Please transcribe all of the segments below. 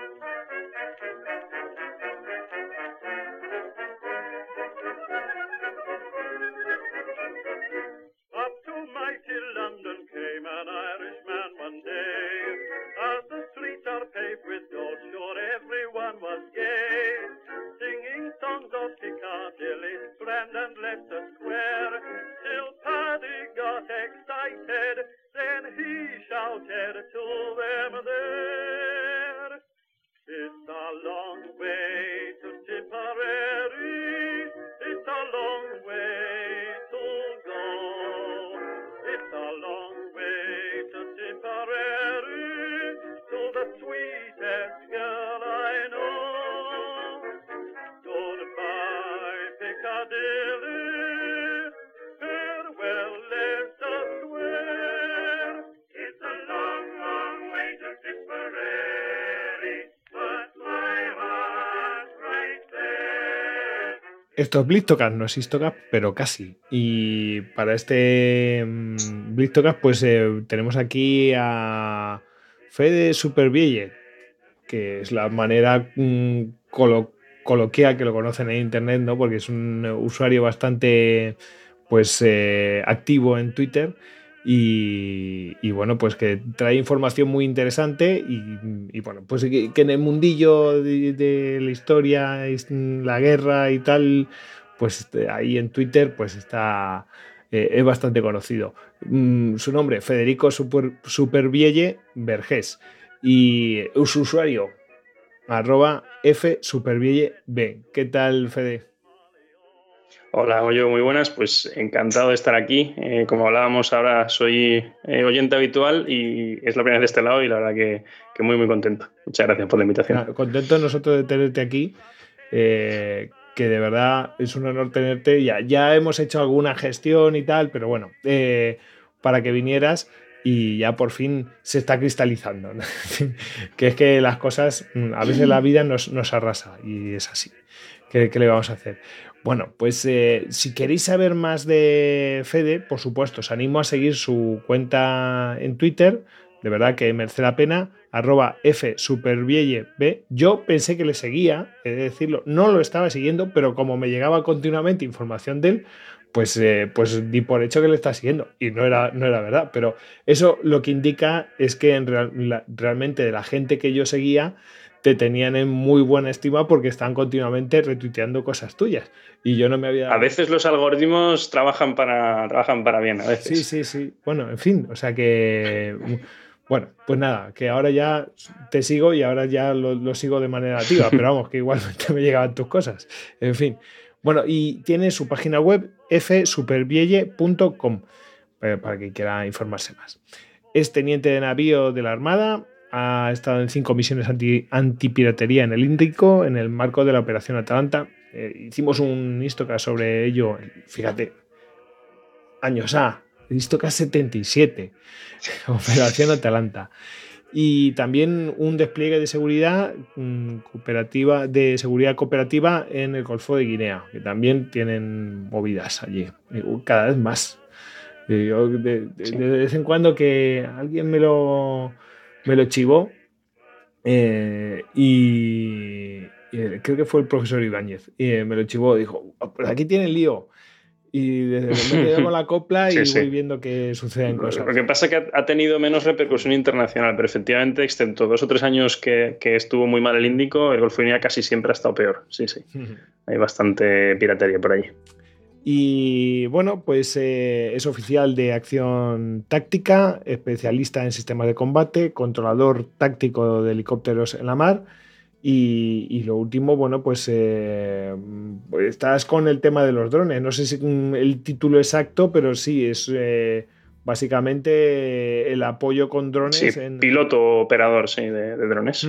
Thank you. Esto es no es Histocast, pero casi. Y para este mm, Blitocast, pues eh, tenemos aquí a Fede Supervielle, que es la manera mm, colo- coloquial que lo conocen en internet, ¿no? Porque es un usuario bastante pues eh, activo en Twitter. Y, bueno, pues que trae información muy interesante y, bueno, pues que, en el mundillo de, la historia, la guerra y tal, pues este, ahí en Twitter pues está eh, es bastante conocido. Mm, su nombre, Federico Super, Vergés y su usuario, arroba F Supervielle B. ¿Qué tal, Fede? Hola, Goyo, muy buenas. Pues encantado de estar aquí. Eh, como hablábamos ahora, soy eh, oyente habitual y es la primera vez de este lado y la verdad que, que muy, muy contento. Muchas gracias por la invitación. Contento nosotros de tenerte aquí. eh, que de verdad es un honor tenerte. Ya, ya hemos hecho alguna gestión y tal, pero bueno, para que vinieras y ya por fin se está cristalizando. que es que las cosas, mm, a veces la vida nos, nos arrasa y es así. ¿Qué, qué le vamos a hacer? Bueno, pues eh, si queréis saber más de Fede, por supuesto, os animo a seguir su cuenta en Twitter. De verdad que merece la pena. Arroba F B. Yo pensé que le seguía, he de decirlo, no lo estaba siguiendo, pero como me llegaba continuamente información de él, pues, eh, pues di por hecho que le está siguiendo. Y no era, no era verdad. Pero eso lo que indica es que en realmente de la gente que yo seguía, te tenían en muy buena estima porque están continuamente retuiteando cosas tuyas. Y yo no me había A veces los algoritmos trabajan para, trabajan para bien, a veces. Sí, sí, sí. Bueno, en fin, o sea que. Bueno, pues nada, que ahora ya te sigo y ahora ya lo, lo sigo de manera activa, pero vamos, que igualmente me llegaban tus cosas. En fin. Bueno, y tiene su página web fsupervielle.com eh, para quien quiera informarse más. Es teniente de navío de la Armada, ha estado en cinco misiones anti, antipiratería en el Índico en el marco de la Operación Atalanta. Eh, hicimos un Istocast sobre ello, fíjate, años A, Istocast 77, Operación Atalanta. Y también un despliegue de seguridad mm, cooperativa, de seguridad cooperativa en el Golfo de Guinea, que también tienen movidas allí, cada vez más. Eh, yo de, de- Sí. de vez en cuando que alguien me lo, me lo chivó eh, y, y, eh, creo que fue el profesor Ibáñez y eh, me lo chivó, dijo, "Oh, pues aquí tiene el lío. Y desde me quedo con la copla y Sí, sí. voy viendo que suceden cosas. Lo que pasa es que ha- tenido menos repercusión internacional, pero efectivamente, excepto dos o tres años que, que estuvo muy mal el Índico, el Golfo Guinea casi siempre ha estado peor. Sí, sí. Hay bastante piratería por ahí. Y bueno, pues eh, es oficial de acción táctica, especialista en sistemas de combate, controlador táctico de helicópteros en la mar. Y, y lo último, bueno, pues eh, estás con el tema de los drones. No sé si el título exacto, pero sí, es eh, básicamente el apoyo con drones. Sí, en- piloto operador sí, de, de drones,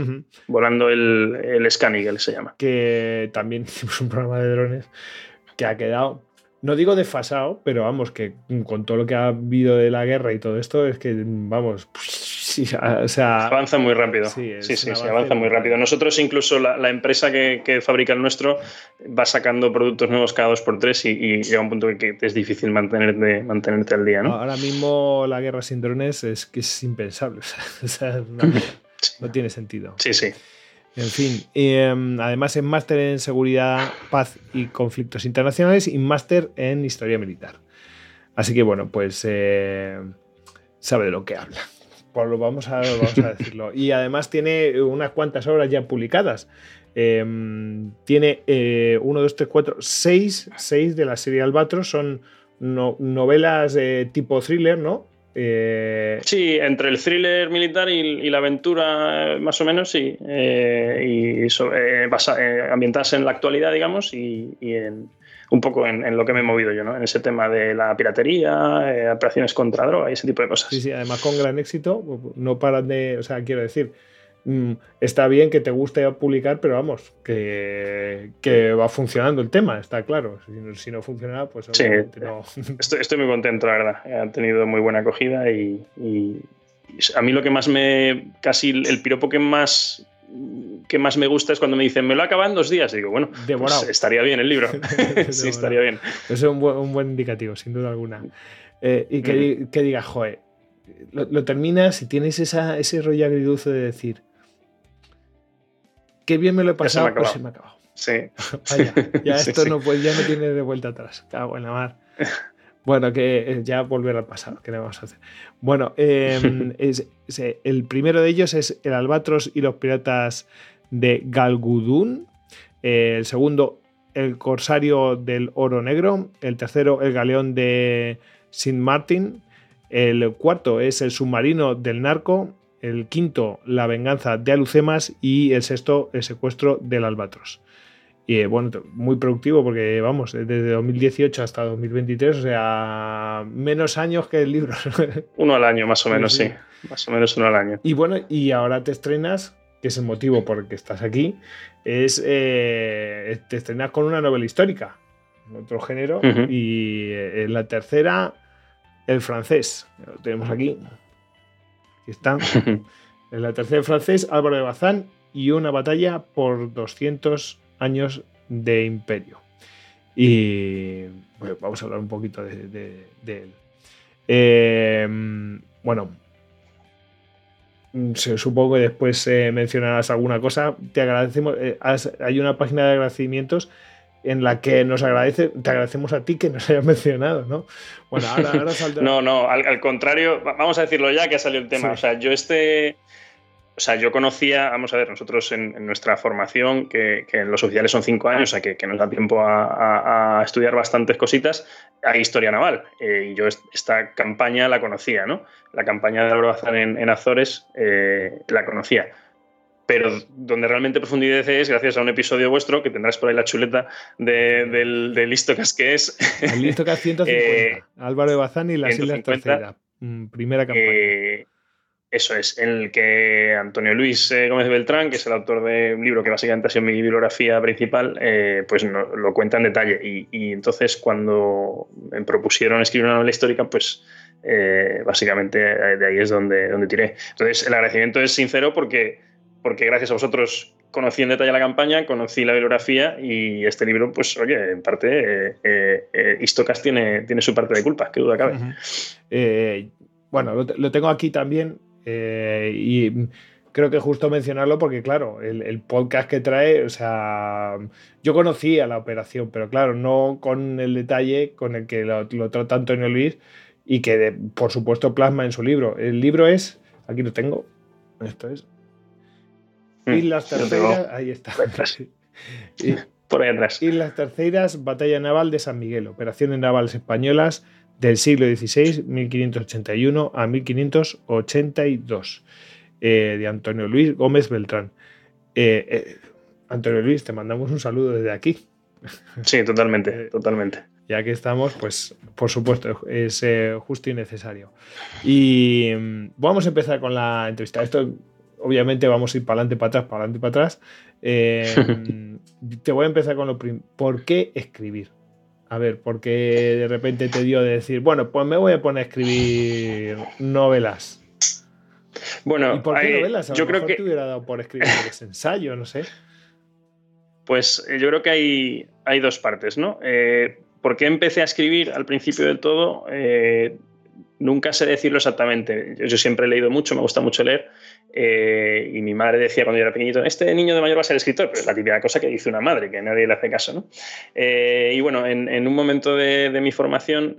volando el, el Scanic, que se llama. que también hicimos un programa de drones que ha quedado, no digo desfasado, pero vamos, que con todo lo que ha habido de la guerra y todo esto, es que, vamos, sí, o sea, Avanza muy rápido. Sí, Sí, sí, avanza muy rápido. Nosotros, incluso la, la empresa que, que fabrica el nuestro, va sacando productos nuevos cada dos por tres y, y llega un punto que, es difícil mantenerte, mantenerte al día, ¿no? ahora mismo la guerra sin drones es que es impensable, o sea, o sea, no, no tiene sentido. Sí, sí. En fin, em, además es máster en seguridad, paz y conflictos internacionales y máster en historia militar. Así que bueno, pues eh, sabe de lo que habla. Pues lo vamos a, vamos a decirlo. Y además tiene unas cuantas obras ya publicadas. Em, tiene eh, uno, dos, tres, cuatro, seis, seis de la serie Albatros. Son novelas de tipo thriller, ¿no? Eh, sí, entre el thriller militar y, la aventura, más o menos, sí. y ambientarse en la actualidad, digamos, y, y en, un poco en, lo que me he movido yo, ¿no? En ese tema de la piratería, eh, operaciones contra droga y ese tipo de cosas. Sí, sí, además con gran éxito, no paran de, o sea, quiero decir, mm, está bien que te guste publicar, pero vamos, que, va funcionando el tema, está claro. Si, no funciona, pues sí, no. Estoy, muy contento, la verdad. Ha tenido muy buena acogida y, y a mí lo que más me. casi el piropo que más que más me gusta es cuando me dicen, me lo acaban en dos días. Y digo, bueno, pues estaría bien el libro. sí, estaría bien. Eso es un buen, indicativo, sin duda alguna. Eh, y que, que digas, joder, lo, terminas y tienes esa, ese rollo agridulce de decir, qué bien me lo he pasado, se pues se me ha acabado. Sí. Vaya, ya esto No, pues, ya no tiene de vuelta atrás. Cago en la mar. Bueno, que eh, ya volver al pasado, ¿qué le vamos a hacer? Bueno, em, es, el primero de ellos es El Albatros y los Piratas de Galgudún. Eh, el segundo, El Corsario del Oro Negro. El tercero, El Galeón de Sin Martin. El cuarto es El Submarino del Narco. El quinto, La Venganza de Alucemas. Y el sexto, El Secuestro del Albatros. Y eh, bueno, muy productivo porque vamos, desde 2018 hasta 2023, o sea, menos años que el libro. Uno al año, más o menos, sí. Más o menos uno al año. Y bueno, y ahora te estrenas, que es el motivo por el que estás aquí, es eh, te estrenas con una novela histórica, otro género, y eh, en la tercera, el francés. Lo tenemos aquí. Aquí está. en la tercera, francés, Álvaro de Bazán y una batalla por 200 años de imperio. Y bueno, vamos a hablar un poquito de, él. Em, bueno, supongo que después eh, mencionarás alguna cosa. Te agradecemos. Eh, hay una página de agradecimientos en la que nos agradece, te agradecemos a ti que nos hayas mencionado, ¿no? Bueno, ahora, ahora No, no, al, contrario, vamos a decirlo ya que ha salido el tema. O sea, yo este o sea, yo conocía, vamos a ver, nosotros en, nuestra formación, que, en los oficiales son cinco años, o sea, que, nos da tiempo a, estudiar bastantes cositas, hay historia naval. Eh, y yo esta campaña la conocía, ¿no? La campaña de en, en Azores eh, la conocía. Pero donde realmente profundidad es gracias a un episodio vuestro, que tendrás por ahí la chuleta del, del Listocas que es. El Listocas 150. Eh, Álvaro de Bazán y la Islas Tercera. Mm, primera campaña. Eso es, en el que Antonio Luis eh, Gómez Beltrán, que es el autor de un libro que básicamente ha sido mi bibliografía principal, eh, pues lo cuenta en detalle. Y, entonces cuando me propusieron escribir una novela histórica, pues eh, básicamente de ahí es donde, donde tiré. Entonces el agradecimiento es sincero porque, porque gracias a vosotros conocí en detalle la campaña, conocí la bibliografía y este libro, pues oye, en parte eh, Istocas tiene, tiene su parte de culpa, qué duda cabe. bueno, lo tengo aquí también eh, y creo que justo mencionarlo porque, claro, el, podcast que trae, o sea, yo conocía la operación, pero claro, no con el detalle con el que lo, trata Antonio Luis y que, por supuesto, plasma en su libro. El libro es, aquí lo tengo, esto es. Mm, Islas Terceras, ahí está. Por ahí atrás. Islas Terceras, Batalla Naval de San Miguel, operaciones navales españolas del siglo XVI, 1581 a 1582, eh, de Antonio Luis Gómez Beltrán. Eh, eh, Antonio Luis, te mandamos un saludo desde aquí. Sí, totalmente, totalmente. Ya que estamos, pues por supuesto, es justo y necesario. Y mm, vamos a empezar con la entrevista. Esto, obviamente, vamos a ir para adelante, para atrás, para adelante, para atrás. te voy a empezar con lo primero. ¿Por qué escribir? A ver, porque de repente te dio de decir, bueno, pues me voy a poner a escribir novelas. Bueno, ¿Y por qué novelas? yo creo que te hubiera dado por escribir ese ensayo, no sé. Pues eh, yo creo que hay, hay dos partes, ¿no? Eh, ¿Por qué empecé a escribir al principio del todo? Eh, nunca sé decirlo exactamente. Yo, siempre he leído mucho, me gusta mucho leer. Eh, y mi madre decía cuando yo era pequeñito, este niño de mayor va a ser escritor, pero es la típica cosa que dice una madre, que nadie le hace caso. ¿no? Eh, y bueno, en, un momento de, mi formación,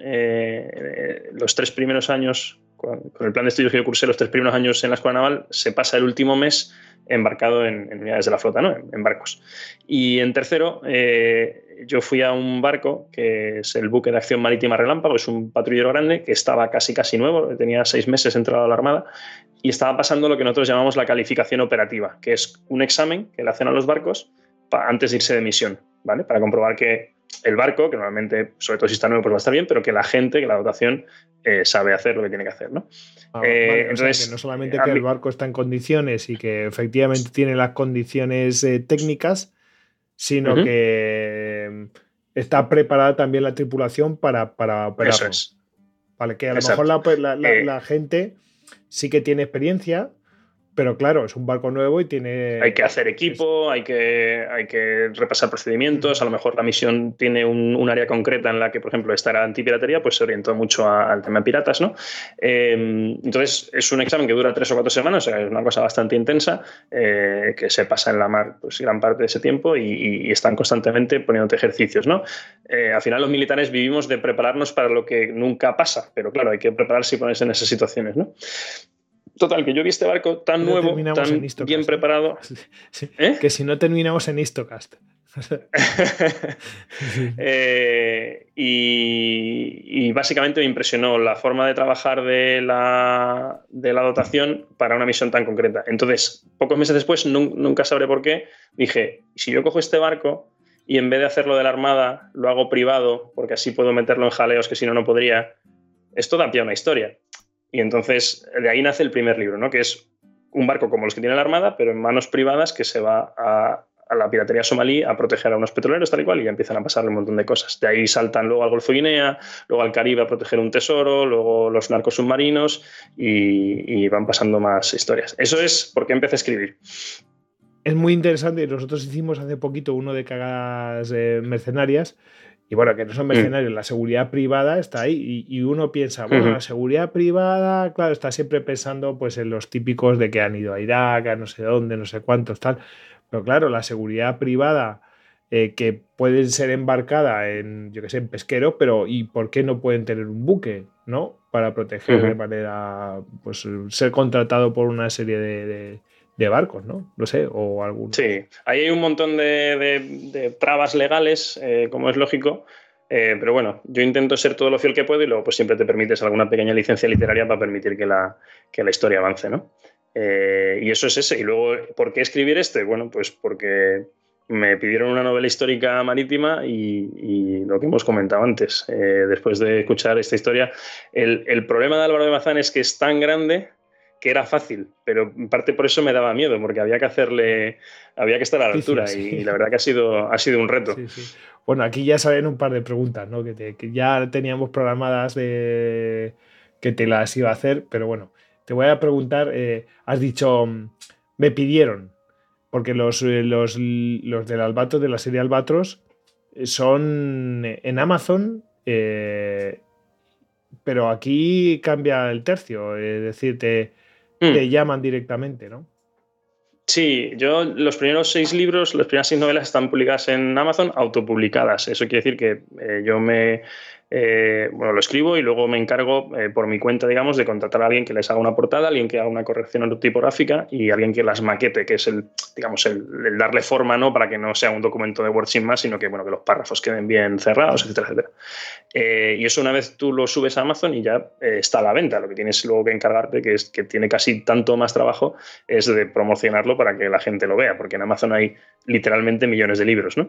los tres primeros años, con, el plan de estudios que yo cursé, los tres primeros años en la escuela naval, se pasa el último mes embarcado en, unidades de la flota, ¿no? en, barcos. Y en tercero, eh, yo fui a un barco que es el buque de acción marítima Relámpago, es un patrullero grande que estaba casi casi nuevo, tenía seis meses entrado a la Armada y estaba pasando lo que nosotros llamamos la calificación operativa, que es un examen que le hacen a los barcos antes de irse de misión, ¿vale? Para comprobar que el barco, que normalmente, sobre todo si está nuevo, pues va a estar bien, pero que la gente, que la dotación eh, sabe hacer lo que tiene que hacer, ¿no? Ah, eh, entonces, no solamente que el barco está en condiciones y que efectivamente tiene las condiciones eh, técnicas, sino que está preparada también la tripulación para, para operarlo. Vale, que a lo mejor la, la gente sí que tiene experiencia, pero claro, es un barco nuevo y tiene... Hay que hacer equipo, hay que, hay que repasar procedimientos, a lo mejor la misión tiene un, área concreta en la que, por ejemplo, esta era antipiratería, pues se orientó mucho al tema de piratas, ¿no? Em, entonces, es un examen que dura tres o cuatro semanas, o sea, es una cosa bastante intensa, eh, que se pasa en la mar pues, gran parte de ese tiempo y, están constantemente poniéndote ejercicios, ¿no? Eh, al final los militares vivimos de prepararnos para lo que nunca pasa, pero claro, hay que prepararse y ponerse en esas situaciones, ¿no? Total, que yo vi este barco tan nuevo, tan bien preparado. ¿Eh? Que si no terminamos en Istocast. Eh, y, básicamente me impresionó la forma de trabajar de la, de la, dotación para una misión tan concreta. Entonces, pocos meses después, nunca sabré por qué, dije, si yo cojo este barco y en vez de hacerlo de la Armada, lo hago privado, porque así puedo meterlo en jaleos que si no, no podría, esto da pie a una historia. Y entonces de ahí nace el primer libro, ¿no? que es un barco como los que tiene la Armada, pero en manos privadas que se va a, la piratería somalí a proteger a unos petroleros tal y cual y empiezan a pasarle un montón de cosas. De ahí saltan luego al Golfo de Guinea, luego al Caribe a proteger un tesoro, luego los narcos submarinos y, van pasando más historias. Eso es porque empecé a escribir. Es muy interesante. Nosotros hicimos hace poquito uno de cagas eh, mercenarias y bueno, que no son mm. mercenarios, la seguridad privada está ahí y, uno piensa, bueno, la seguridad privada, claro, está siempre pensando pues en los típicos de que han ido a Irak, a no sé dónde, no sé cuántos, tal. Pero claro, la seguridad privada eh, que puede ser embarcada en, yo qué sé, en pesquero, pero ¿y por qué no pueden tener un buque, no? Para proteger de manera, pues ser contratado por una serie de de barcos, ¿no? No sé, o algún. Sí, ahí hay un montón de, trabas legales, eh, como es lógico. Eh, pero bueno, yo intento ser todo lo fiel que puedo y luego pues siempre te permites alguna pequeña licencia literaria para permitir que la, la historia avance, ¿no? Eh, y eso es ese. Y luego, ¿por qué escribir este? Bueno, pues porque me pidieron una novela histórica marítima y, lo que hemos comentado antes, después de escuchar esta historia, el, el problema de Álvaro de Bazán es que es tan grande que era fácil, pero en parte por eso me daba miedo, porque había que hacerle, había que estar a la altura Y, la verdad que ha sido, ha sido un reto. Bueno, aquí ya salen un par de preguntas, ¿no? Que, ya teníamos programadas de que te las iba a hacer, pero bueno, te voy a preguntar, eh, has dicho, me pidieron, porque los, eh, los, los del Albatros, de la serie Albatros, eh, son en Amazon, pero aquí cambia el tercio, es decir, te te mm. llaman directamente, ¿no? Sí, yo los primeros seis libros, las primeras seis novelas están publicadas en Amazon, autopublicadas. Eso quiere decir que eh, yo me eh, bueno, lo escribo y luego me encargo eh, por mi cuenta, digamos, de contratar a alguien que les haga una portada, alguien que haga una corrección tipográfica y alguien que las maquete, que es el, digamos, el, darle forma, ¿no? Para que no sea un documento de Word sin más, sino que, bueno, que los párrafos queden bien cerrados, etcétera, etcétera. Eh, y eso una vez tú lo subes a Amazon y ya está a la venta. Lo que tienes luego que encargarte, que es que tiene casi tanto más trabajo, es de promocionarlo para que la gente lo vea, porque en Amazon hay literalmente millones de libros, ¿no?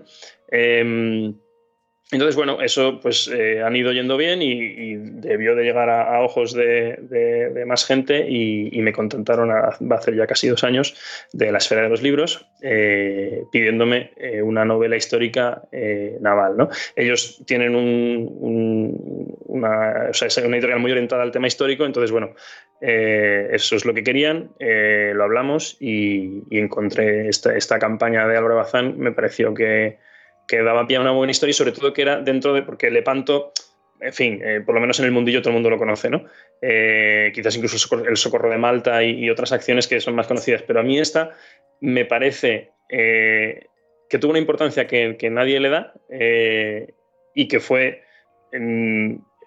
Entonces, bueno, eso pues eh, han ido yendo bien y, debió de llegar a, ojos de, más gente y, me contactaron va a hacer ya casi dos años de la esfera de los libros eh, pidiéndome eh, una novela histórica naval. ¿no? Ellos tienen una, o sea, una editorial muy orientada al tema histórico, entonces, bueno, eso es lo que querían, lo hablamos y, encontré esta, esta campaña de Álvaro Bazán, me pareció que que daba pie a una buena historia y sobre todo que era dentro de, porque Lepanto en fin, eh, por lo menos en el mundillo todo el mundo lo conoce, ¿no? Eh, quizás incluso el socorro, de Malta y, otras acciones que son más conocidas, pero a mí esta me parece que tuvo una importancia que, nadie le da y que fue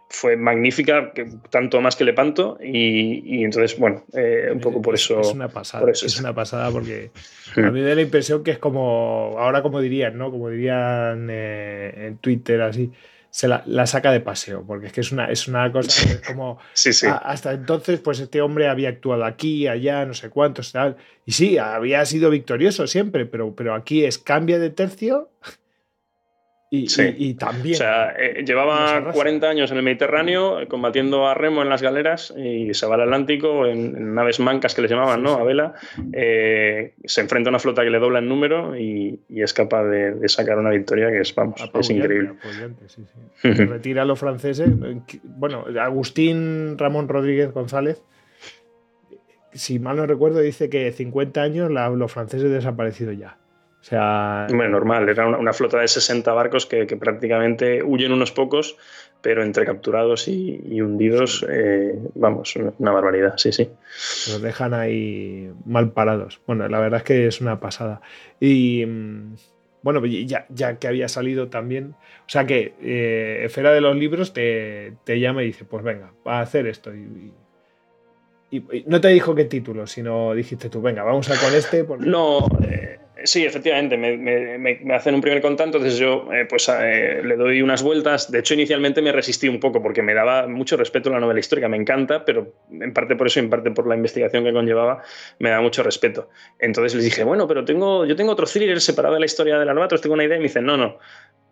fue magnífica, tanto más que Lepanto, y, y entonces, bueno, eh, un poco por eso. Es una pasada, es una pasada porque a mí me da la impresión que es como, ahora como dirían, ¿no? Como dirían eh, en Twitter, así, se la, saca de paseo, porque es que es una, es una cosa que es como. sí, sí. hasta entonces, pues este hombre había actuado aquí, allá, no sé cuántos, tal. Y sí, había sido victorioso siempre, pero, pero aquí es cambia de tercio y, también. O sea, eh, llevaba 40 años en el Mediterráneo combatiendo a remo en las galeras y se va al Atlántico en, naves mancas que le llamaban, ¿no? A vela. Eh, se enfrenta a una flota que le dobla en número y, es capaz de, sacar una victoria que es, vamos, es increíble. se retira a los franceses. Bueno, Agustín Ramón Rodríguez González, si mal no recuerdo, dice que 50 años los franceses desaparecido ya. O sea. Bueno, normal, era una, flota de 60 barcos que, prácticamente huyen unos pocos, pero entre capturados y, hundidos, eh, vamos, una barbaridad, sí, sí. Los dejan ahí mal parados. Bueno, la verdad es que es una pasada. Y. Mm, bueno, ya, ya que había salido también. O sea que eh, Esfera de los Libros te, llama y dice: Pues venga, va a hacer esto. Y, no te dijo qué título, sino dijiste tú, venga, vamos a con este. No, eh, Sí, efectivamente, me, hacen un primer contacto, entonces yo eh, pues eh, le doy unas vueltas. De hecho, inicialmente me resistí un poco porque me daba mucho respeto a la novela histórica, me encanta, pero en parte por eso, en parte por la investigación que conllevaba, me da mucho respeto. Entonces les dije, bueno, pero tengo, yo tengo otro thriller separado de la historia del Albatros, tengo una idea, y me dicen, no, no,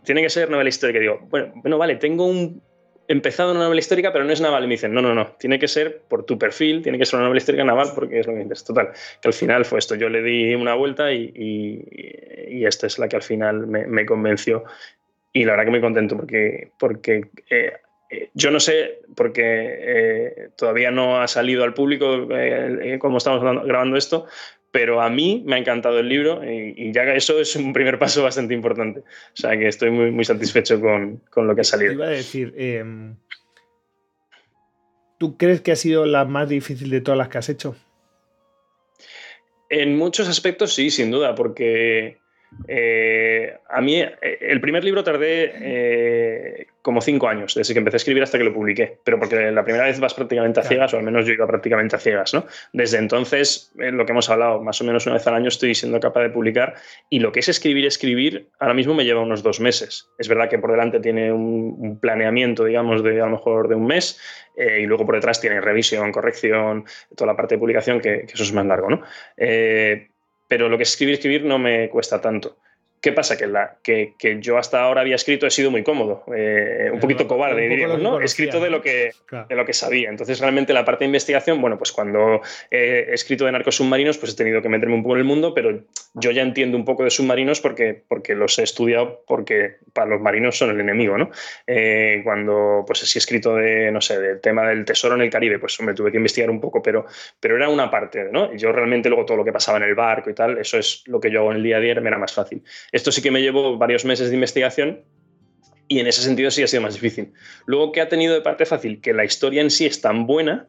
tiene que ser novela histórica. Y digo, bueno, bueno, vale, tengo un, empezado una novela histórica, pero no es naval. Y me dicen, no, no, no, tiene que ser por tu perfil, tiene que ser una novela histórica naval porque es lo que me interesa. Total, que al final fue esto. Yo le di una vuelta y, y, esta es la que al final me, convenció. Y la verdad que muy contento porque, porque eh, eh, yo no sé, porque eh, todavía no ha salido al público como estamos grabando esto, pero a mí me ha encantado el libro y, ya eso es un primer paso bastante importante. O sea que estoy muy, muy satisfecho con, lo que ha salido. iba a decir, em, ¿tú crees que ha sido la más difícil de todas las que has hecho? En muchos aspectos sí, sin duda, porque eh, a mí eh, el primer libro tardé eh, como cinco años, desde que empecé a escribir hasta que lo publiqué, pero porque la primera vez vas prácticamente a ciegas, o al menos yo iba prácticamente a ciegas, ¿no? Desde entonces, lo que hemos hablado, más o menos una vez al año estoy siendo capaz de publicar y lo que es escribir, escribir, ahora mismo me lleva unos dos meses. Es verdad que por delante tiene un, planeamiento, digamos, de a lo mejor de un mes y luego por detrás tiene revisión, corrección, toda la parte de publicación, que, eso es más largo, ¿no? Eh, pero lo que es escribir, escribir no me cuesta tanto. ¿Qué pasa? Que, la, que, yo hasta ahora había escrito, he sido muy cómodo, eh, un poquito cobarde, diríamos, ¿no? He escrito de lo, que, de lo que sabía. Entonces, realmente la parte de investigación, bueno, pues cuando he escrito de narcos submarinos, pues he tenido que meterme un poco en el mundo, pero yo ya entiendo un poco de submarinos porque, porque los he estudiado, porque para los marinos son el enemigo, ¿no? Eh, cuando, pues si he escrito de, no sé, del tema del tesoro en el Caribe, pues me tuve que investigar un poco, pero, pero era una parte, ¿no? Yo realmente luego todo lo que pasaba en el barco y tal, eso es lo que yo hago en el día a día, me era más fácil. Esto sí que me llevó varios meses de investigación y en ese sentido sí ha sido más difícil. Luego, ¿qué ha tenido de parte fácil? Que la historia en sí es tan buena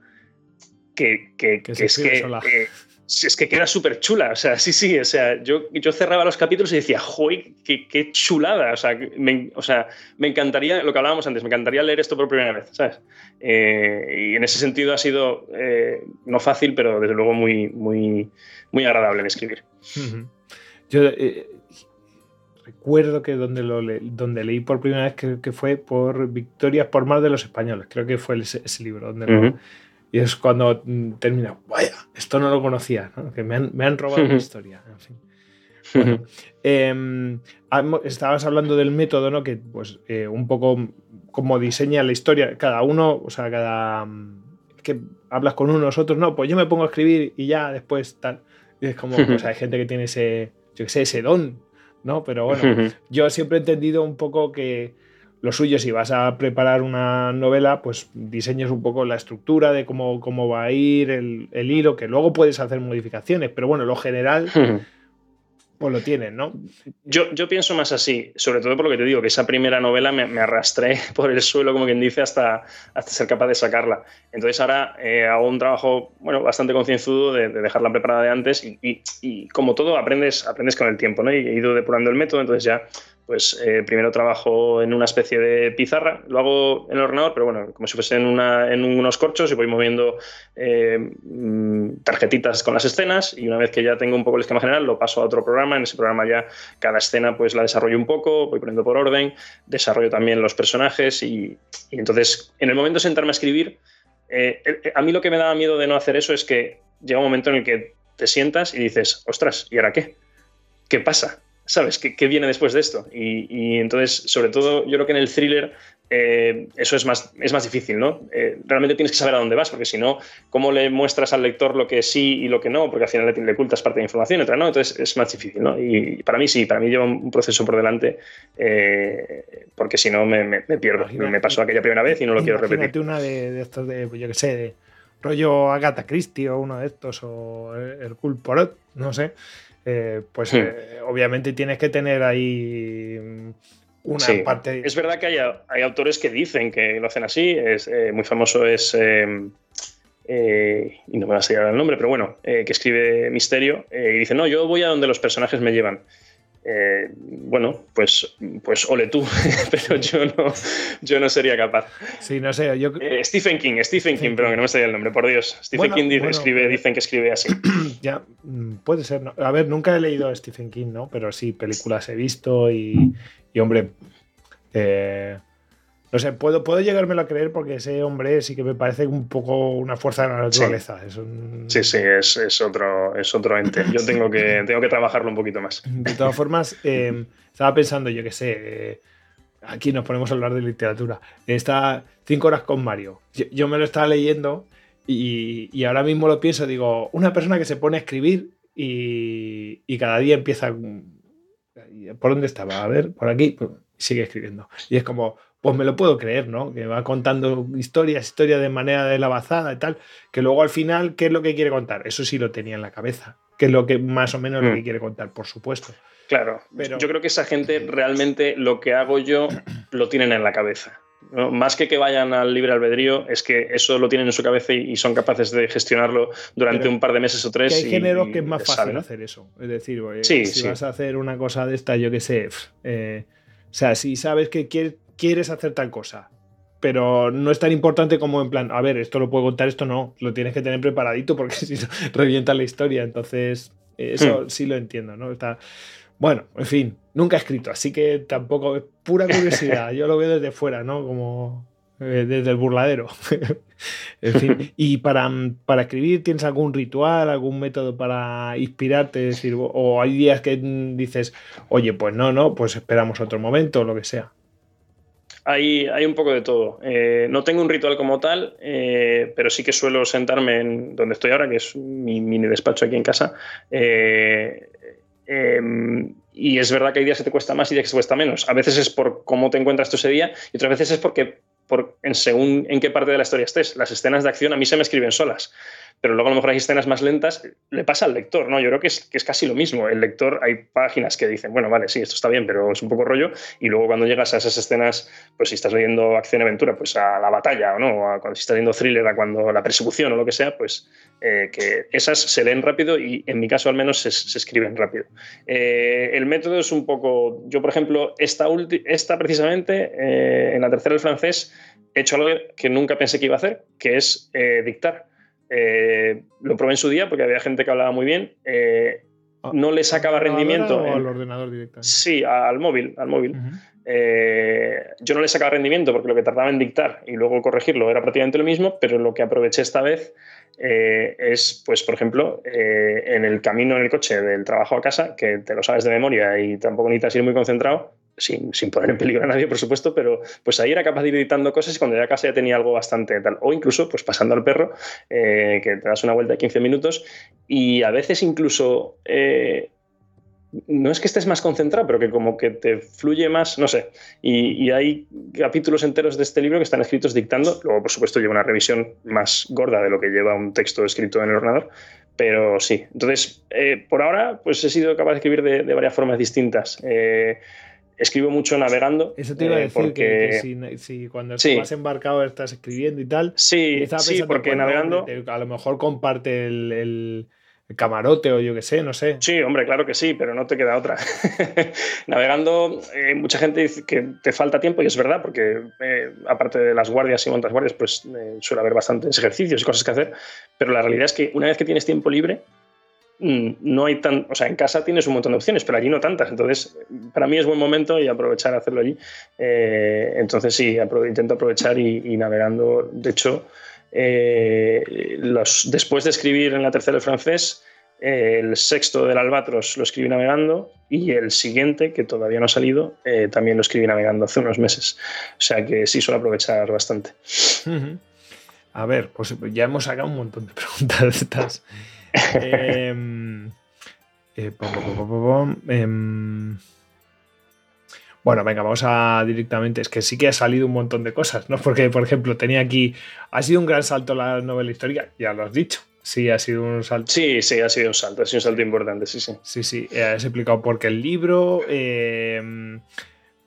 que, es que... Eh, es que queda súper chula, o sea, sí, sí, o sea, yo, yo cerraba los capítulos y decía, ¡joy, qué, chulada! O sea, me, o sea, me encantaría, lo que hablábamos antes, me encantaría leer esto por primera vez, ¿sabes? Eh, y en ese sentido ha sido eh, no fácil, pero desde luego muy, muy, muy agradable de escribir. Yo recuerdo que donde, lo donde leí por primera vez que, que, fue por Victorias por Mar de los Españoles, creo que fue ese, libro. Donde y es cuando mm, termina, vaya, esto no lo conocía, que me han, me han robado la historia. Bueno, em, estabas hablando del método, ¿no? Que pues eh, un poco como diseña la historia, cada uno, o sea, cada... Mm, que hablas con unos, otros, no, pues yo me pongo a escribir y ya después tal. Y es como, pues hay gente que tiene ese, yo qué sé, ese don ¿no? Pero bueno, yo siempre he entendido un poco que lo suyo, si vas a preparar una novela, pues diseñes un poco la estructura de cómo, cómo va a ir el, hilo, que luego puedes hacer modificaciones, pero bueno, lo general, pues lo tienen, ¿no? Yo, yo pienso más así, sobre todo por lo que te digo, que esa primera novela me, me arrastré por el suelo, como quien dice, hasta, hasta ser capaz de sacarla. Entonces ahora eh, hago un trabajo bueno, bastante concienzudo de, de, dejarla preparada de antes y, y, y, como todo aprendes, aprendes con el tiempo, ¿no? Y he ido depurando el método, entonces ya pues eh, primero trabajo en una especie de pizarra, lo hago en el ordenador, pero bueno, como si fuese en, una, en unos corchos y voy moviendo eh, mm, tarjetitas con las escenas y una vez que ya tengo un poco el esquema general lo paso a otro programa, en ese programa ya cada escena pues la desarrollo un poco, voy poniendo por orden, desarrollo también los personajes y, entonces en el momento de sentarme a escribir, eh, eh, a mí lo que me daba miedo de no hacer eso es que llega un momento en el que te sientas y dices, ostras, ¿y ahora qué? ¿Qué pasa? ¿Sabes? ¿Qué, qué viene después de esto? Y, y, entonces, sobre todo, yo creo que en el thriller eh, eso es más, es más difícil, ¿no? Eh, realmente tienes que saber a dónde vas, porque si no, ¿cómo le muestras al lector lo que sí y lo que no? Porque al final le, le ocultas parte de la información, otra no, entonces es más difícil, ¿no? Y para mí sí, para mí lleva un proceso por delante, eh, porque si no me, me, me pierdo. Imagínate, me pasó aquella primera vez y no lo quiero repetir. una de, de estos de, yo qué sé, de rollo Agatha Christie o uno de estos, o el Culporot, no sé eh, pues eh, obviamente tienes que tener ahí una sí. parte. Es verdad que hay, hay, autores que dicen que lo hacen así. Es, eh, muy famoso es. Em, eh, y no me va a salir el nombre, pero bueno, que escribe Misterio y dice: No, yo voy a donde los personajes me llevan. Eh, bueno, pues, pues ole tú, pero yo no, yo no sería capaz. Sí, no sé. Yo... Eh, Stephen King, Stephen King, pero que no me salía el nombre, por Dios. Stephen bueno, King dice, bueno, escribe, dicen que escribe así. Ya, mm, puede ser. ¿no? A ver, nunca he leído a Stephen King, ¿no? Pero sí, películas he visto y, y hombre, eh, no sé, puedo, puedo llegármelo a creer porque ese hombre sí que me parece un poco una fuerza de la naturaleza. Sí, es un... sí, sí, es, es, otro, es otro ente. Yo tengo que, tengo que trabajarlo un poquito más. De todas formas, eh, estaba pensando, yo qué sé, eh, aquí nos ponemos a hablar de literatura. Está cinco horas con Mario. Yo, yo me lo estaba leyendo y, y, ahora mismo lo pienso, digo, una persona que se pone a escribir y, y cada día empieza... ¿Por dónde estaba? A ver, por aquí, sigue escribiendo. Y es como, pues me lo puedo creer, ¿no? Que va contando historias, historias de manera de lavazada y tal, que luego al final, ¿qué es lo que quiere contar? Eso sí lo tenía en la cabeza, que es lo que más o menos mm. lo que quiere contar, por supuesto. Claro, pero yo creo que esa gente realmente lo que hago yo lo tienen en la cabeza. ¿no? Más que que vayan al libre albedrío, es que eso lo tienen en su cabeza y, y son capaces de gestionarlo durante pero un par de meses o tres. Que hay y, géneros que es más fácil ¿saben? hacer eso. Es decir, oye, sí, si sí. vas a hacer una cosa de esta, yo qué sé, eh, o sea, si sabes que quieres quieres hacer tal cosa, pero no es tan importante como en plan, a ver, esto lo puedo contar, esto no, lo tienes que tener preparadito porque si no, revienta la historia. Entonces, eso hmm. sí lo entiendo, ¿no? Está. Bueno, en fin, nunca he escrito, así que tampoco es pura curiosidad. Yo lo veo desde fuera, ¿no? Como eh, desde el burladero. en fin, y para, para escribir, ¿tienes algún ritual, algún método para inspirarte? Es decir, o hay días que dices, oye, pues no, no, pues esperamos otro momento, o lo que sea hay, un poco de todo. Eh, no tengo un ritual como tal, eh, pero sí que suelo sentarme en donde estoy ahora, que es mi mini despacho aquí en casa. Eh, y es verdad que hay días que te cuesta más y días que te cuesta menos. A veces es por cómo te encuentras tú ese día y otras veces es porque por, en según en qué parte de la historia estés. Las escenas de acción a mí se me escriben solas pero luego a lo mejor hay escenas más lentas, le pasa al lector, ¿no? Yo creo que es, que es casi lo mismo. El lector, hay páginas que dicen, bueno, vale, sí, esto está bien, pero es un poco rollo, y luego cuando llegas a esas escenas, pues si estás leyendo acción-aventura, pues a la batalla, o no, a, cuando si estás leyendo thriller, a cuando la persecución o lo que sea, pues eh, que esas se leen rápido y en mi caso al menos se, escriben rápido. Eh, el método es un poco, yo por ejemplo, esta, esta precisamente, eh, en la tercera del francés, he hecho algo que nunca pensé que iba a hacer, que es dictar. Eh, lo probé en su día porque había gente que hablaba muy bien. Eh, no le sacaba rendimiento. ¿O al ordenador directamente? Sí, al móvil. Al móvil. Uh -huh. eh, yo no le sacaba rendimiento porque lo que tardaba en dictar y luego corregirlo era prácticamente lo mismo, pero lo que aproveché esta vez es, pues, por ejemplo, en el camino en el coche del trabajo a casa, que te lo sabes de memoria y tampoco necesitas ir muy concentrado, sin, sin, poner en peligro a nadie, por supuesto, pero pues ahí era capaz de ir editando cosas y cuando llegué a casa ya tenía algo bastante tal. O incluso, pues pasando al perro, eh, que te das una vuelta de 15 minutos y a veces incluso... Eh, no es que estés más concentrado, pero que como que te fluye más, no sé. Y, y, hay capítulos enteros de este libro que están escritos dictando. Luego, por supuesto, lleva una revisión más gorda de lo que lleva un texto escrito en el ordenador. Pero sí, entonces, eh, por ahora, pues he sido capaz de escribir de, varias formas distintas. Eh, escribo mucho navegando. Eso te iba a decir porque... que, si, cuando estás embarcado estás escribiendo y tal. Sí, sí porque navegando. a lo mejor comparte el, camarote o yo qué sé, no sé. Sí, hombre, claro que sí, pero no te queda otra. navegando, eh, mucha gente dice que te falta tiempo y es verdad, porque eh, aparte de las guardias y montas guardias, pues eh, suele haber bastantes ejercicios y cosas que hacer, pero la realidad es que una vez que tienes tiempo libre, no hay tan, o sea, en casa tienes un montón de opciones, pero allí no tantas. Entonces, para mí es buen momento y aprovechar hacerlo allí. Eh, entonces, sí, intento aprovechar y, navegando. De hecho, eh, después de escribir en la tercera el francés, el sexto del Albatros lo escribí navegando y el siguiente, que todavía no ha salido, eh, también lo escribí navegando hace unos meses. O sea que sí suelo aprovechar bastante. A ver, pues ya hemos sacado un montón de preguntas de estas. Em, eh, em, bueno, venga, vamos a directamente. Es que sí que ha salido un montón de cosas, ¿no? Porque, por ejemplo, tenía aquí. Ha sido un gran salto la novela histórica, ya lo has dicho. Sí, ha sido un salto. Sí, sí, ha sido un salto, ha sido un salto importante, sí, sí. Sí, sí, eh, has explicado por qué el libro. Em,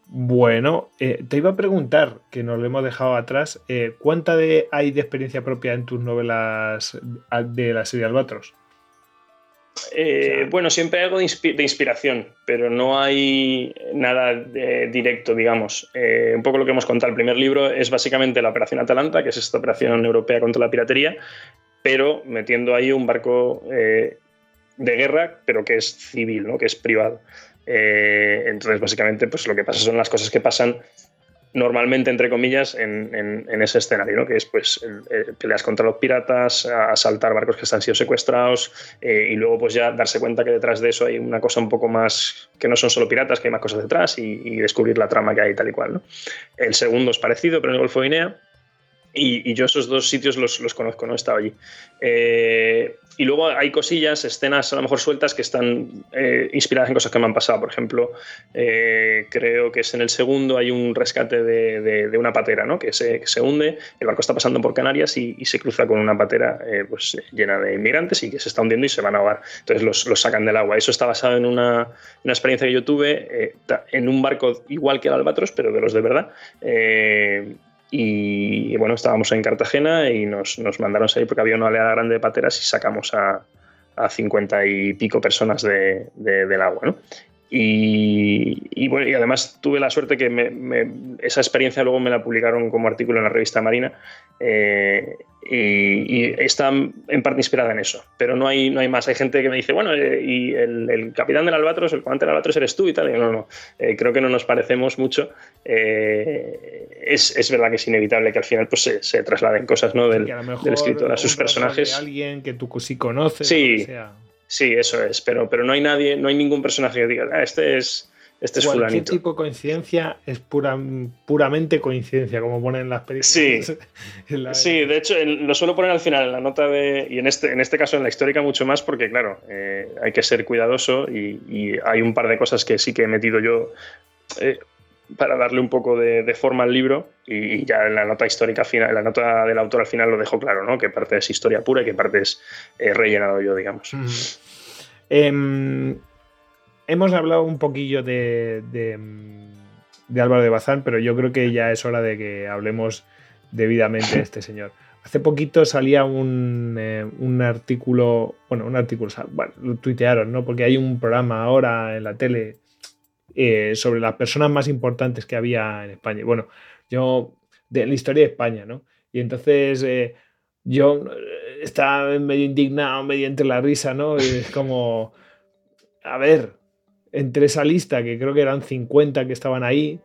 bueno, eh, te iba a preguntar, que nos lo hemos dejado atrás, ¿cuánta de, hay de experiencia propia en tus novelas de la serie Albatros? Eh, bueno, siempre hay algo de, inspiración, pero no hay nada directo, digamos. Eh, un poco lo que hemos contado. El primer libro es básicamente la Operación Atalanta, que es esta operación europea contra la piratería, pero metiendo ahí un barco eh, de guerra, pero que es civil, ¿no? que es privado. Entonces, básicamente, pues lo que pasa son las cosas que pasan normalmente, entre comillas, en, ese escenario, ¿no? que es pues, peleas contra los piratas, asaltar barcos que están sido secuestrados eh, y luego pues ya darse cuenta que detrás de eso hay una cosa un poco más, que no son solo piratas, que hay más cosas detrás y, descubrir la trama que hay tal y cual. ¿no? El segundo es parecido, pero en el Golfo de Guinea. Y, yo esos dos sitios los, conozco, no he estado allí. Eh, y luego hay cosillas, escenas a lo mejor sueltas que están eh, inspiradas en cosas que me han pasado. Por ejemplo, eh, creo que es en el segundo hay un rescate de, una patera ¿no? que, se, se, hunde, el barco está pasando por Canarias y, se cruza con una patera eh, pues, llena de inmigrantes y que se está hundiendo y se van a ahogar. Entonces los, los sacan del agua. Eso está basado en una, una experiencia que yo tuve en un barco igual que el Albatros, pero de los de verdad. Y, bueno, estábamos en Cartagena y nos, nos, mandaron salir porque había una oleada grande de pateras y sacamos a, a 50 y pico personas de, del agua. ¿no? Y, bueno, y además tuve la suerte que esa experiencia luego me la publicaron como artículo en la revista Marina eh, y, está en parte inspirada en eso, pero no hay, no hay más. Hay gente que me dice, bueno, eh, y el, capitán del Albatros, el comandante del Albatros eres tú y tal. Y no, no, eh, creo que no nos parecemos mucho. Es, es, verdad que es inevitable que al final pues, se, se trasladen cosas ¿no? del, del escritor a sus personajes. alguien que tú sí conoces. Sí. Sí, eso es, pero, pero no hay nadie, no hay ningún personaje que diga, ah, este es, este es Cualquier tipo de coincidencia es pura, puramente coincidencia, como ponen las películas. Sí, sí de hecho lo suelo poner al final en la nota de, y en este, en este caso en la histórica mucho más, porque claro, eh, hay que ser cuidadoso y, hay un par de cosas que sí que he metido yo. Eh, para darle un poco de, forma al libro y, ya en la nota histórica final, la nota del autor al final lo dejo claro, ¿no? Que parte es historia pura y que parte es rellenado yo, digamos. Em, hemos hablado un poquillo de, de, Álvaro de Bazán, pero yo creo que ya es hora de que hablemos debidamente de este señor. Hace poquito salía un, eh, un artículo, bueno, un artículo, bueno, lo tuitearon, ¿no? Porque hay un programa ahora en la tele eh, sobre las personas más importantes que había en España. Bueno, yo, de la historia de España, ¿no? Y entonces eh, yo eh, estaba medio indignado, medio entre la risa, ¿no? es como, a ver, entre esa lista, que creo que eran 50 que estaban ahí,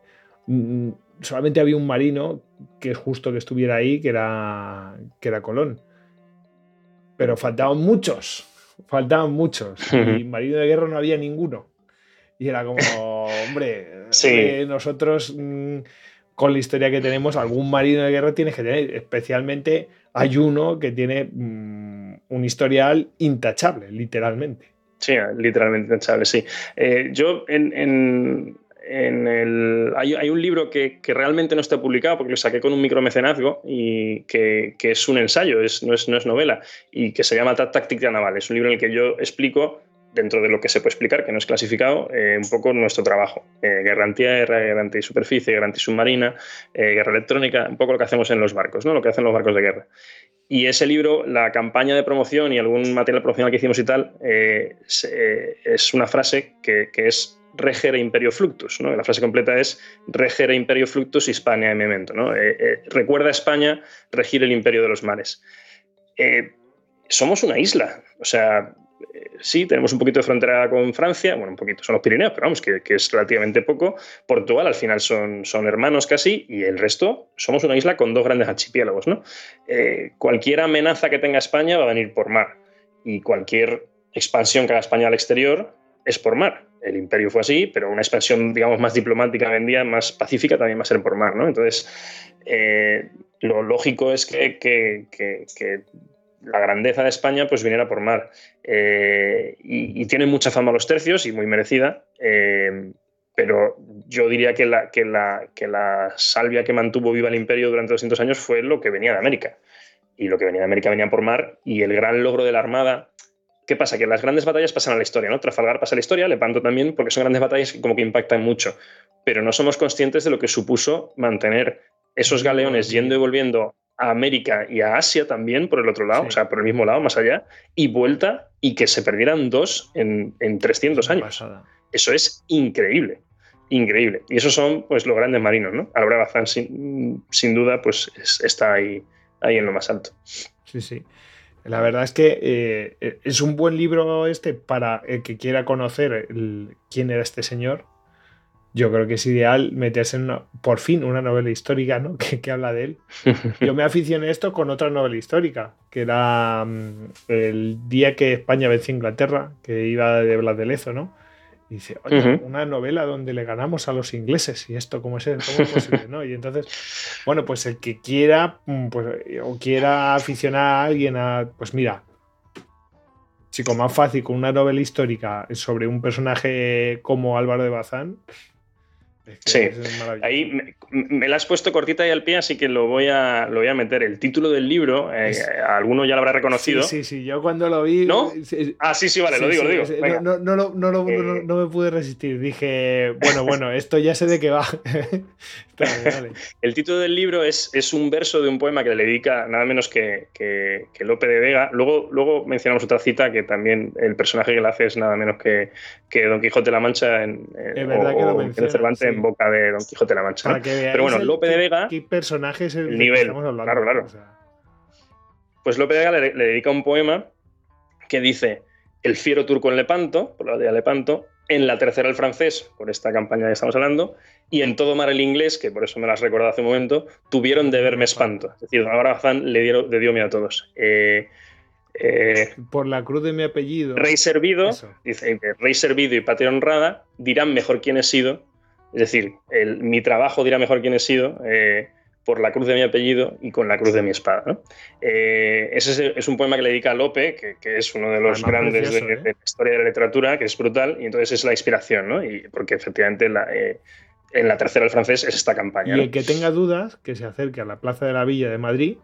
mm, solamente había un marino que es justo que estuviera ahí, que era, que era Colón. Pero faltaban muchos, faltaban muchos. Y marino de guerra no había ninguno. Y era como, hombre, nosotros mm, con la historia que tenemos, algún marino de guerra tienes que tener. Especialmente hay uno que tiene mm, un historial intachable, literalmente. Sí, literalmente intachable, sí. Eh, yo en, en el, hay, un libro que, realmente no está publicado porque lo saqué con un micromecenazgo y que, es un ensayo, es, no, es, no es novela, y que se llama Táctica Naval. Es un libro en el que yo explico dentro de lo que se puede explicar, que no es clasificado, eh, un poco nuestro trabajo. Eh, guerra antitierra, guerra antisuperficie, guerra antisubmarina, eh, guerra electrónica, un poco lo que hacemos en los barcos, ¿no? lo que hacen los barcos de guerra. Y ese libro, la campaña de promoción y algún material promocional que hicimos y tal, es, una frase que, es regere imperio fluctus. ¿no? La frase completa es regere imperio fluctus Hispania en memento. ¿no? recuerda a España regir el imperio de los mares. somos una isla. O sea, sí, tenemos un poquito de frontera con Francia, bueno, un poquito, son los Pirineos, pero vamos, que, es relativamente poco. Portugal al final son, son hermanos casi y el resto somos una isla con dos grandes archipiélagos, ¿no? Eh, cualquier amenaza que tenga España va a venir por mar y cualquier expansión que haga España al exterior es por mar. El imperio fue así, pero una expansión, digamos, más diplomática vendía, más pacífica, también va a ser por mar, ¿no? Entonces, eh, lo lógico es que la grandeza de España pues viniera por mar. Eh, y, tiene mucha fama los tercios y muy merecida, eh, pero yo diría que la, que, la, que la salvia que mantuvo viva el imperio durante 200 años fue lo que venía de América. Y lo que venía de América venía por mar y el gran logro de la Armada... ¿Qué pasa? Que las grandes batallas pasan a la historia, ¿no? Trafalgar pasa a la historia, Lepanto también, porque son grandes batallas que como que impactan mucho. Pero no somos conscientes de lo que supuso mantener esos galeones yendo y volviendo a América y a Asia también por el otro lado, o sea, por el mismo lado, más allá, y vuelta y que se perdieran dos en, en 300 años. Eso es increíble, increíble. Y esos son pues los grandes marinos, ¿no? Álvaro Bazán sin, sin, duda pues está ahí, ahí en lo más alto. Sí, sí. La verdad es que eh, es un buen libro este para el que quiera conocer quién era este señor, yo creo que es ideal meterse en por fin una novela histórica ¿no? que, habla de él. Yo me aficioné a esto con otra novela histórica, que era mm, el día que España venció a Inglaterra, que iba de Blas de Lezo, ¿no? Y dice, oye, una novela donde le ganamos a los ingleses, y esto, ¿cómo es, ¿Cómo es posible? ¿no? Y entonces, bueno, pues el que quiera, mm, pues, o quiera aficionar a alguien a, pues mira, chico, más fácil con una novela histórica sobre un personaje como Álvaro de Bazán, sí, ahí me, la has puesto cortita y al pie, así que lo voy a, lo voy a meter. El título del libro, eh, alguno ya lo habrá reconocido. Sí, sí, yo cuando lo vi. ¿No? Ah, sí, sí, vale, lo digo, lo digo. No, no, no, eh, no, me pude resistir. Dije, bueno, bueno, esto ya sé de qué va. El título del libro es, es un verso de un poema que le dedica nada menos que, que, Lope de Vega. Luego, luego mencionamos otra cita que también el personaje que le hace es nada menos que, que Don Quijote de la Mancha en, en Cervantes en boca de Don Quijote de la Mancha. Pero bueno, Lope de Vega. ¿Qué personaje es el, nivel? Claro, claro. Pues Lope de Vega le, dedica un poema que dice: El fiero turco en Lepanto, por la de Lepanto, en la tercera el francés, por esta campaña que estamos hablando, y en todo mar el inglés, que por eso me las recordado hace un momento, tuvieron de verme espanto. Es decir, Bazán le, dio, le dio miedo a todos. Eh, eh, por la cruz de mi apellido. Rey servido, dice, rey servido y patria honrada dirán mejor quién he sido es decir, mi trabajo dirá mejor quién he sido eh, por la cruz de mi apellido y con la cruz de mi espada. Eh, ese es, un poema que le dedica a Lope, que, es uno de los grandes de, la historia de la literatura, que es brutal, y entonces es la inspiración, ¿no? Y porque efectivamente eh, en la tercera del francés es esta campaña. Y el que tenga dudas, que se acerque a la Plaza de la Villa de Madrid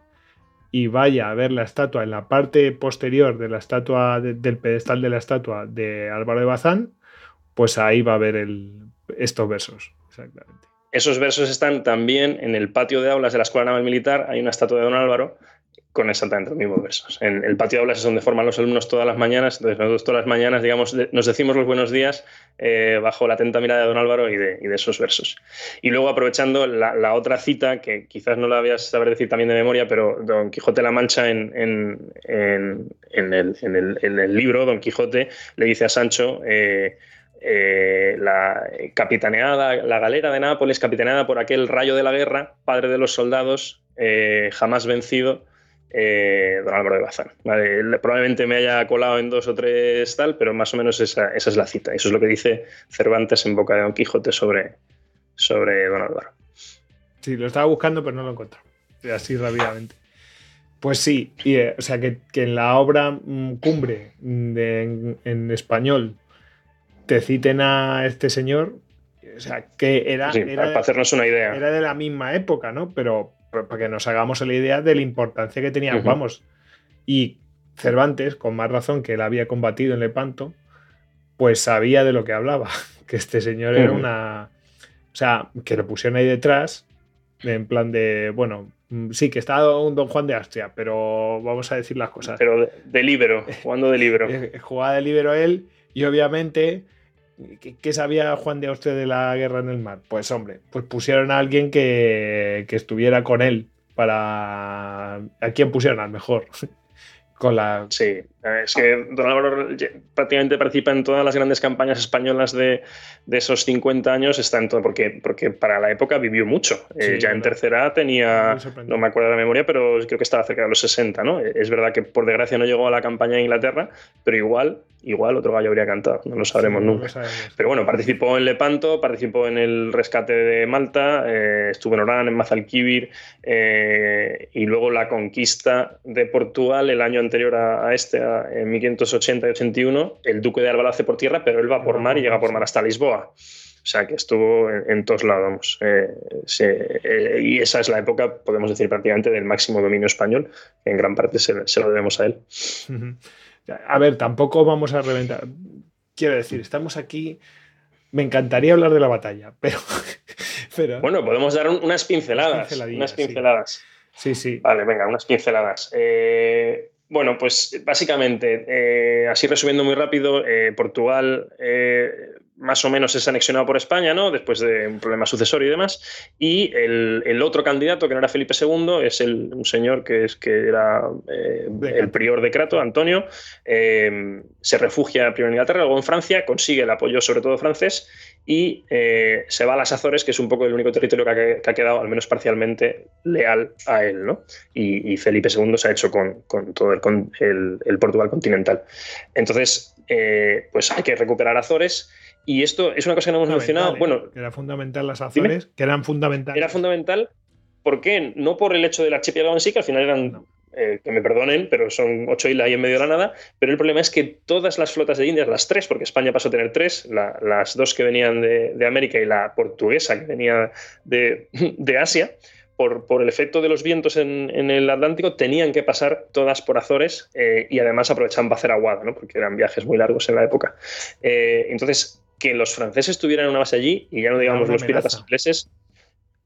y vaya a ver la estatua en la parte posterior de la estatua del pedestal de la estatua de Álvaro de Bazán, pues ahí va a ver el, estos versos, exactamente. Esos versos están también en el patio de aulas de la Escuela Naval Militar, hay una estatua de Don Álvaro con exactamente los mismos versos. En el patio de aulas es donde forman los alumnos todas las mañanas, entonces nosotros todas las mañanas, digamos, nos decimos los buenos días eh, bajo la atenta mirada de Don Álvaro y de, esos versos. Y luego aprovechando la, otra cita, que quizás no la habías saber decir también de memoria, pero Don Quijote la Mancha en, el, libro, Don Quijote le dice a Sancho... Eh, eh, la capitaneada, la galera de Nápoles, capitaneada por aquel rayo de la guerra, padre de los soldados, eh, jamás vencido, eh, don Álvaro de Bazán. probablemente me haya colado en dos o tres tal, pero más o menos esa, es la cita. Eso es lo que dice Cervantes en boca de Don Quijote sobre, sobre don Álvaro. Sí, lo estaba buscando, pero no lo encuentro. Así rápidamente. Pues sí, o sea que, en la obra mm, Cumbre en español te citen a este señor, O sea, que era, para hacernos una idea. Era de la misma época, ¿no? Pero para que nos hagamos la idea de la importancia que tenía, vamos. Y Cervantes, con más razón que él había combatido en Lepanto, pues sabía de lo que hablaba. Que este señor era una. O sea, que lo pusieron ahí detrás, en plan de, bueno, mm, sí, que está un Don Juan de Austria, pero vamos a decir las cosas. Pero de, libero, jugando de libero. Eh, jugaba de libero él y obviamente ¿Qué, sabía Juan de Austria de la guerra en el mar? Pues hombre, pues pusieron a alguien que, que estuviera con él para... ¿A quién pusieron al mejor? con la... Sí, es que Don Álvaro prácticamente participa en todas las grandes campañas españolas de, esos 50 años, está en todo, porque, porque para la época vivió mucho. Eh, ya en tercera tenía, no me acuerdo de la memoria, pero creo que estaba cerca de los 60, ¿no? Es verdad que por desgracia no llegó a la campaña de Inglaterra, pero igual, igual otro gallo habría cantado, no lo sabremos nunca. Pero bueno, participó en Lepanto, participó en el rescate de Malta, eh, estuvo en Orán, en Mazalquivir, eh, y luego la conquista de Portugal el año anterior a, este, en 1580 y 81, el duque de Alba lo hace por tierra, pero él va por mar y llega por mar hasta Lisboa. O sea que estuvo en, todos lados. Eh, eh, y esa es la época, podemos decir, prácticamente del máximo dominio español. En gran parte se, lo debemos a él. A ver, tampoco vamos a reventar. Quiero decir, estamos aquí. Me encantaría hablar de la batalla, pero. pero... Bueno, podemos dar unas pinceladas. Unas pinceladas. Sí. sí, Vale, venga, unas pinceladas. Eh, bueno, pues básicamente, eh, así resumiendo muy rápido, eh, Portugal eh, más o menos es anexionado por España, ¿no? Después de un problema sucesorio y demás. Y el, otro candidato, que no era Felipe II, es el, un señor que, es, que era el prior de Crato, Antonio. se refugia primero en Inglaterra, luego en Francia, consigue el apoyo sobre todo francés y eh, se va a las Azores, que es un poco el único territorio que ha, quedado, al menos parcialmente, leal a él. ¿no? Y, Felipe II se ha hecho con, todo el, Portugal continental. Entonces, eh, pues hay que recuperar Azores. Y esto es una cosa que no hemos mencionado. ¿eh? Bueno, era fundamental las Azores, que eran fundamentales. Era fundamental. ¿Por qué? No por el hecho del archipiélago en sí, que al final eran eh, que me perdonen, pero son ocho islas ahí en medio de la nada. Pero el problema es que todas las flotas de Indias, las tres, porque España pasó a tener tres, las dos que venían de, América y la portuguesa que venía de, Asia, por, por, el efecto de los vientos en, el Atlántico, tenían que pasar todas por Azores eh, y además aprovechaban para hacer aguada, ¿no? porque eran viajes muy largos en la época. Eh, entonces, que los franceses tuvieran una base allí, y ya no digamos los piratas ingleses,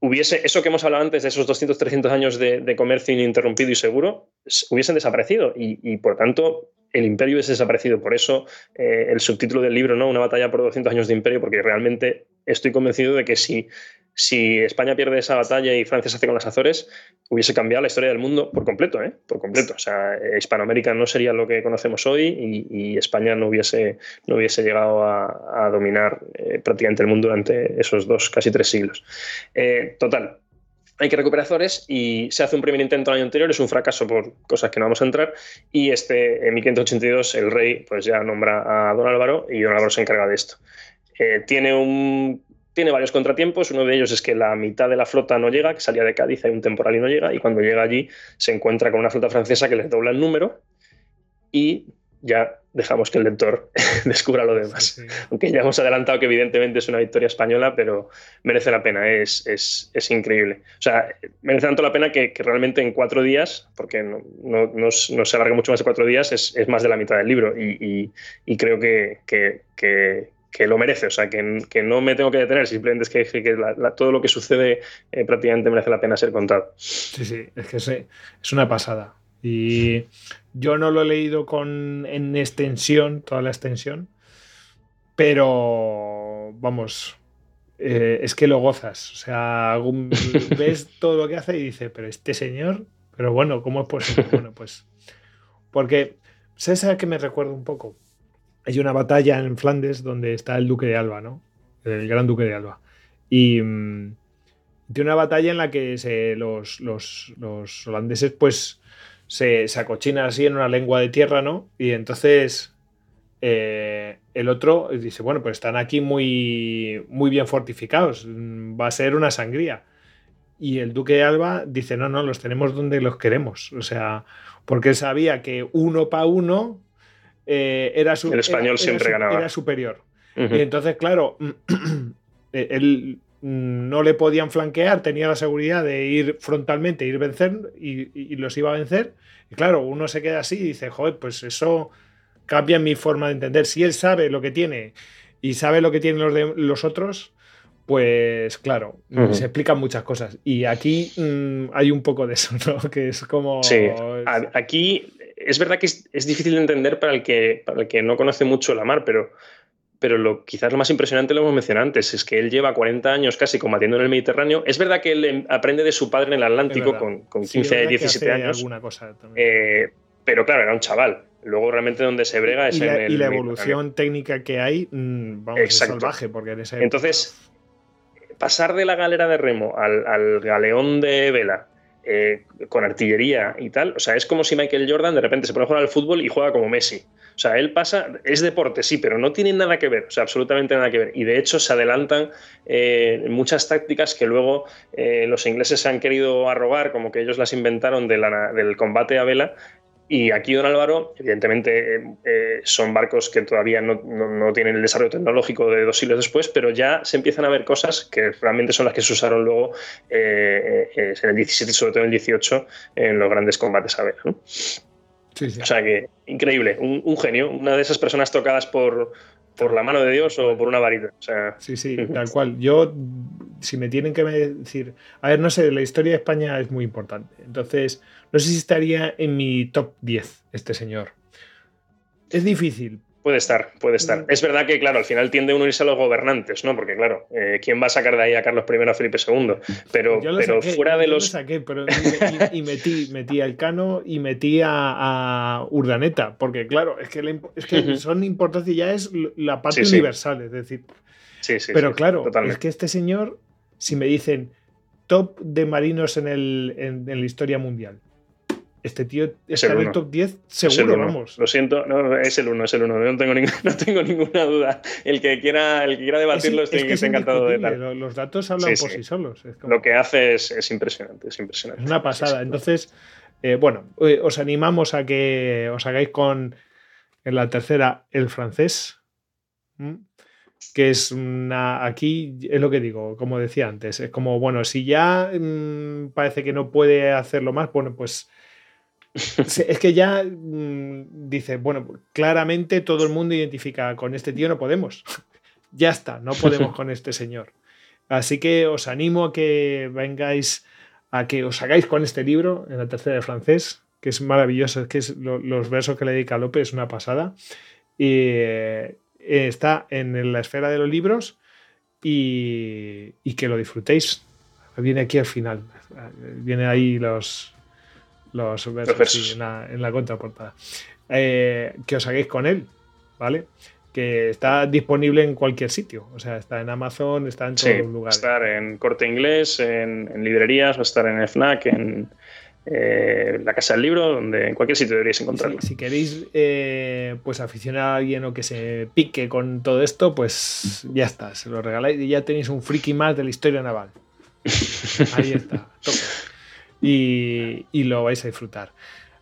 hubiese eso que hemos hablado antes de esos 200, 300 años de, comercio ininterrumpido y seguro, hubiesen desaparecido y, por tanto el imperio hubiese desaparecido. Por eso eh, el subtítulo del libro, ¿no? Una batalla por 200 años de imperio, porque realmente estoy convencido de que si si España pierde esa batalla y Francia se hace con las Azores, hubiese cambiado la historia del mundo por completo, ¿eh? Por completo. O sea, Hispanoamérica no sería lo que conocemos hoy y, España no hubiese, no hubiese llegado a, dominar eh, prácticamente el mundo durante esos dos, casi tres siglos. Eh, total. Hay que recuperar Azores y se hace un primer intento el año anterior, es un fracaso por cosas que no vamos a entrar. Y este, en 1582, el rey pues ya nombra a don Álvaro y don Álvaro se encarga de esto. tiene un tiene varios contratiempos. Uno de ellos es que la mitad de la flota no llega, que salía de Cádiz, hay un temporal y no llega. Y cuando llega allí se encuentra con una flota francesa que les dobla el número y ya dejamos que el lector descubra lo demás. Aunque ya hemos adelantado que evidentemente es una victoria española, pero merece la pena, es, es, increíble. O sea, merece tanto la pena que, realmente en cuatro días, porque no, no, se alarga mucho más de cuatro días, es, más de la mitad del libro y, creo que, que lo merece, o sea, que, que, no me tengo que detener, simplemente es que, que todo lo que sucede eh, prácticamente merece la pena ser contado. Sí, sí, es que es una pasada. Y yo no lo he leído con, en extensión, toda la extensión, pero vamos, eh, es que lo gozas. O sea, ves todo lo que hace y dices, pero este señor, pero bueno, ¿cómo es posible? Bueno, pues, porque, ¿sabes a qué me recuerdo un poco? Hay una batalla en Flandes donde está el duque de Alba, ¿no? El gran duque de Alba. Y mm, tiene una batalla en la que los, holandeses pues se, se, acochinan así en una lengua de tierra, ¿no? Y entonces eh, el otro dice, bueno, pues están aquí muy, muy bien fortificados, mm, va a ser una sangría. Y el duque de Alba dice, no, no, los tenemos donde los queremos. O sea, porque sabía que uno para uno eh, era El español siempre ganaba. Era superior. Y entonces, claro, eh, él no le podían flanquear, tenía la seguridad de ir frontalmente, ir vencer y, los iba a vencer. Y claro, uno se queda así y dice, joder, pues eso cambia mi forma de entender. Si él sabe lo que tiene y sabe lo que tienen los, de, los otros, pues claro, se explican muchas cosas. Y aquí mm, hay un poco de eso, ¿no? Que es como. Sí, aquí es verdad que es, difícil de entender para el, que, para el que no conoce mucho la mar, pero, pero lo, quizás lo más impresionante lo hemos mencionado antes, es que él lleva 40 años casi combatiendo en el Mediterráneo. Es verdad que él em, aprende de su padre en el Atlántico con, con, 15, 17 años. Alguna cosa eh, pero claro, era un chaval. Luego realmente donde se brega es y en la, Y la evolución técnica que hay, mm, vamos, es salvaje. Porque en ese Entonces, pasar de la galera de remo al, galeón de vela eh, con artillería y tal, o sea, es como si Michael Jordan de repente se pone a jugar al fútbol y juega como Messi. O sea, él pasa, es deporte, sí, pero no tiene nada que ver, o sea, absolutamente nada que ver. Y de hecho se adelantan eh, muchas tácticas que luego eh, los ingleses se han querido arrogar, como que ellos las inventaron del combate a vela, y aquí, don Álvaro, evidentemente eh, son barcos que todavía no, tienen el desarrollo tecnológico de dos siglos después, pero ya se empiezan a ver cosas que realmente son las que se usaron luego eh, eh, en el 17 y sobre todo en el 18 en los grandes combates a ver. ¿no? Sí, sí. O sea que, increíble, un, genio, una de esas personas tocadas por, por la mano de Dios o por una varita. O sea... Sí, sí, tal cual. Yo, si me tienen que decir, a ver, no sé, la historia de España es muy importante. Entonces, no sé si estaría en mi top 10 este señor. Es difícil. Puede estar, puede estar. Es verdad que, claro, al final tiende a unirse a los gobernantes, ¿no? Porque, claro, eh, ¿quién va a sacar de ahí a Carlos I a Felipe II? Pero, pero fuera de los. saqué, pero y, metí, metí a Elcano y metí a, Urdaneta, porque, claro, es que, es que son importantes y ya es la parte universal, es decir. Sí, sí. Pero, claro, es que este señor, si me dicen top de marinos en, el, en la historia mundial, este tío está en el top 10 seguro, vamos. Lo siento, no, es el 1, es el 1, no tengo, no tengo ninguna duda. El que quiera, el que quiera debatirlo, estoy, encantado de tal. Los datos hablan por sí, solos. Lo que hace es, impresionante, es impresionante. Es una pasada. Entonces, eh, bueno, eh, os animamos a que os hagáis con en la tercera el francés. que es una. Aquí es lo que digo, como decía antes. Es como, bueno, si ya mm, parece que no puede hacerlo más, bueno, pues es que ya mm, dice, bueno, claramente todo el mundo identifica con este tío no podemos. ya está, no podemos con este señor. Así que os animo a que vengáis, a que os hagáis con este libro en la tercera de francés, que es maravilloso, es que es los versos que le dedica López es una pasada. Y eh, está en la esfera de los libros y, y que lo disfrutéis. Viene aquí al final. Viene ahí los, los versos, en, la, en, la, contraportada. Eh, que os hagáis con él, ¿vale? Que está disponible en cualquier sitio. O sea, está en Amazon, está en todos los lugares. Va a estar en corte inglés, en, librerías, va a estar en FNAC, en eh, la Casa del Libro, donde en cualquier sitio deberíais encontrarlo. si queréis eh, pues aficionar a alguien o que se pique con todo esto, pues ya está, se lo regaláis y ya tenéis un friki más de la historia naval. Ahí está. Y, lo vais a disfrutar.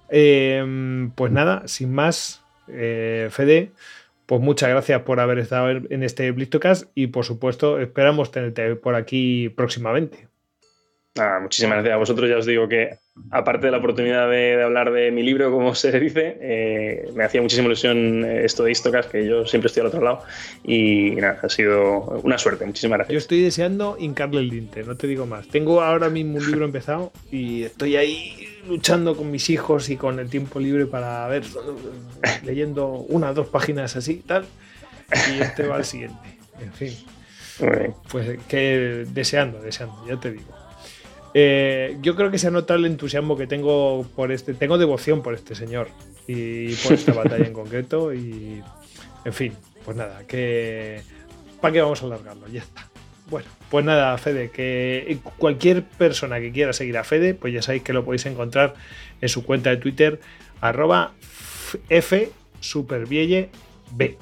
Em, pues nada, sin más, eh, Fede, pues muchas gracias por haber estado en este Blistocast y por supuesto esperamos tenerte por aquí próximamente muchísimas gracias a vosotros. Ya os digo que, aparte de la oportunidad de, hablar de mi libro, como se dice, eh, me hacía muchísima ilusión eh, esto de Istocas, que yo siempre estoy al otro lado. Y nada, ha sido una suerte. Muchísimas gracias. Yo estoy deseando hincarle el diente, no te digo más. Tengo ahora mismo un libro empezado y estoy ahí luchando con mis hijos y con el tiempo libre para ver, leyendo una o dos páginas así y tal. Y este va al siguiente. En fin. Pues que deseando, deseando, ya te digo. Eh, yo creo que se nota el entusiasmo que tengo por este. Tengo devoción por este señor y por esta batalla en concreto. Y en fin, pues nada, que. ¿Para qué vamos a alargarlo? Ya está. Bueno, pues nada, Fede, que cualquier persona que quiera seguir a Fede, pues ya sabéis que lo podéis encontrar en su cuenta de Twitter, arroba F Supervielle B.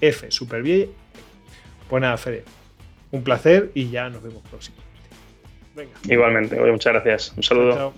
F Supervielle. Pues nada, Fede, un placer y ya nos vemos próximo. Igualmente, muchas gracias. Un saludo.